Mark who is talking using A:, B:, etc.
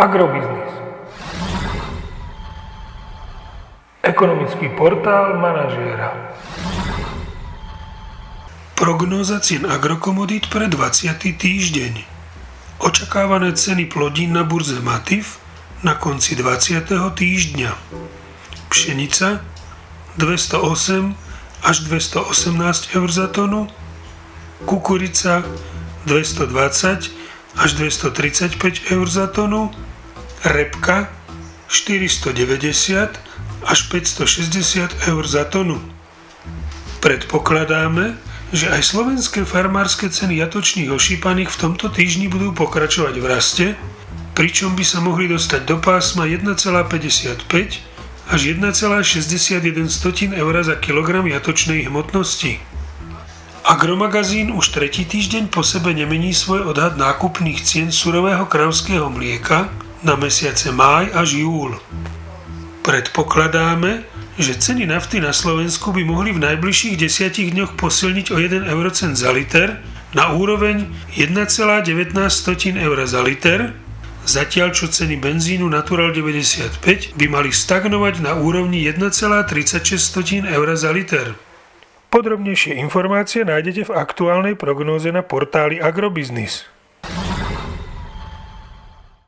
A: Agrobiznis. Ekonomický portál manažéra.
B: Prognóza cien agrokomodít pre 20. týždeň. Očakávané ceny plodín na burze Matif na konci 20. týždňa. Pšenica 208 až 218 eur za tonu, kukurica 220 až 235 eur za tonu, repka 490 až 560 eur za tonu. Predpokladáme, že aj slovenské farmárske ceny jatočných ošípaných v tomto týždni budú pokračovať v raste, pričom by sa mohli dostať do pásma 1,55 až 1,61 eur za kilogram jatočnej hmotnosti. Agromagazín už tretí týždeň po sebe nemení svoj odhad nákupných cien surového kravského mlieka na mesiace máj až júl. Predpokladáme, že ceny nafty na Slovensku by mohli v najbližších desiatich dňoch posilniť o 1 eurocent za liter na úroveň 1,19 eur za liter, zatiaľ čo ceny benzínu Natural 95 by mali stagnovať na úrovni 1,36 eur za liter.
A: Podrobnejšie informácie nájdete v aktuálnej prognóze na portáli Agrobiznis.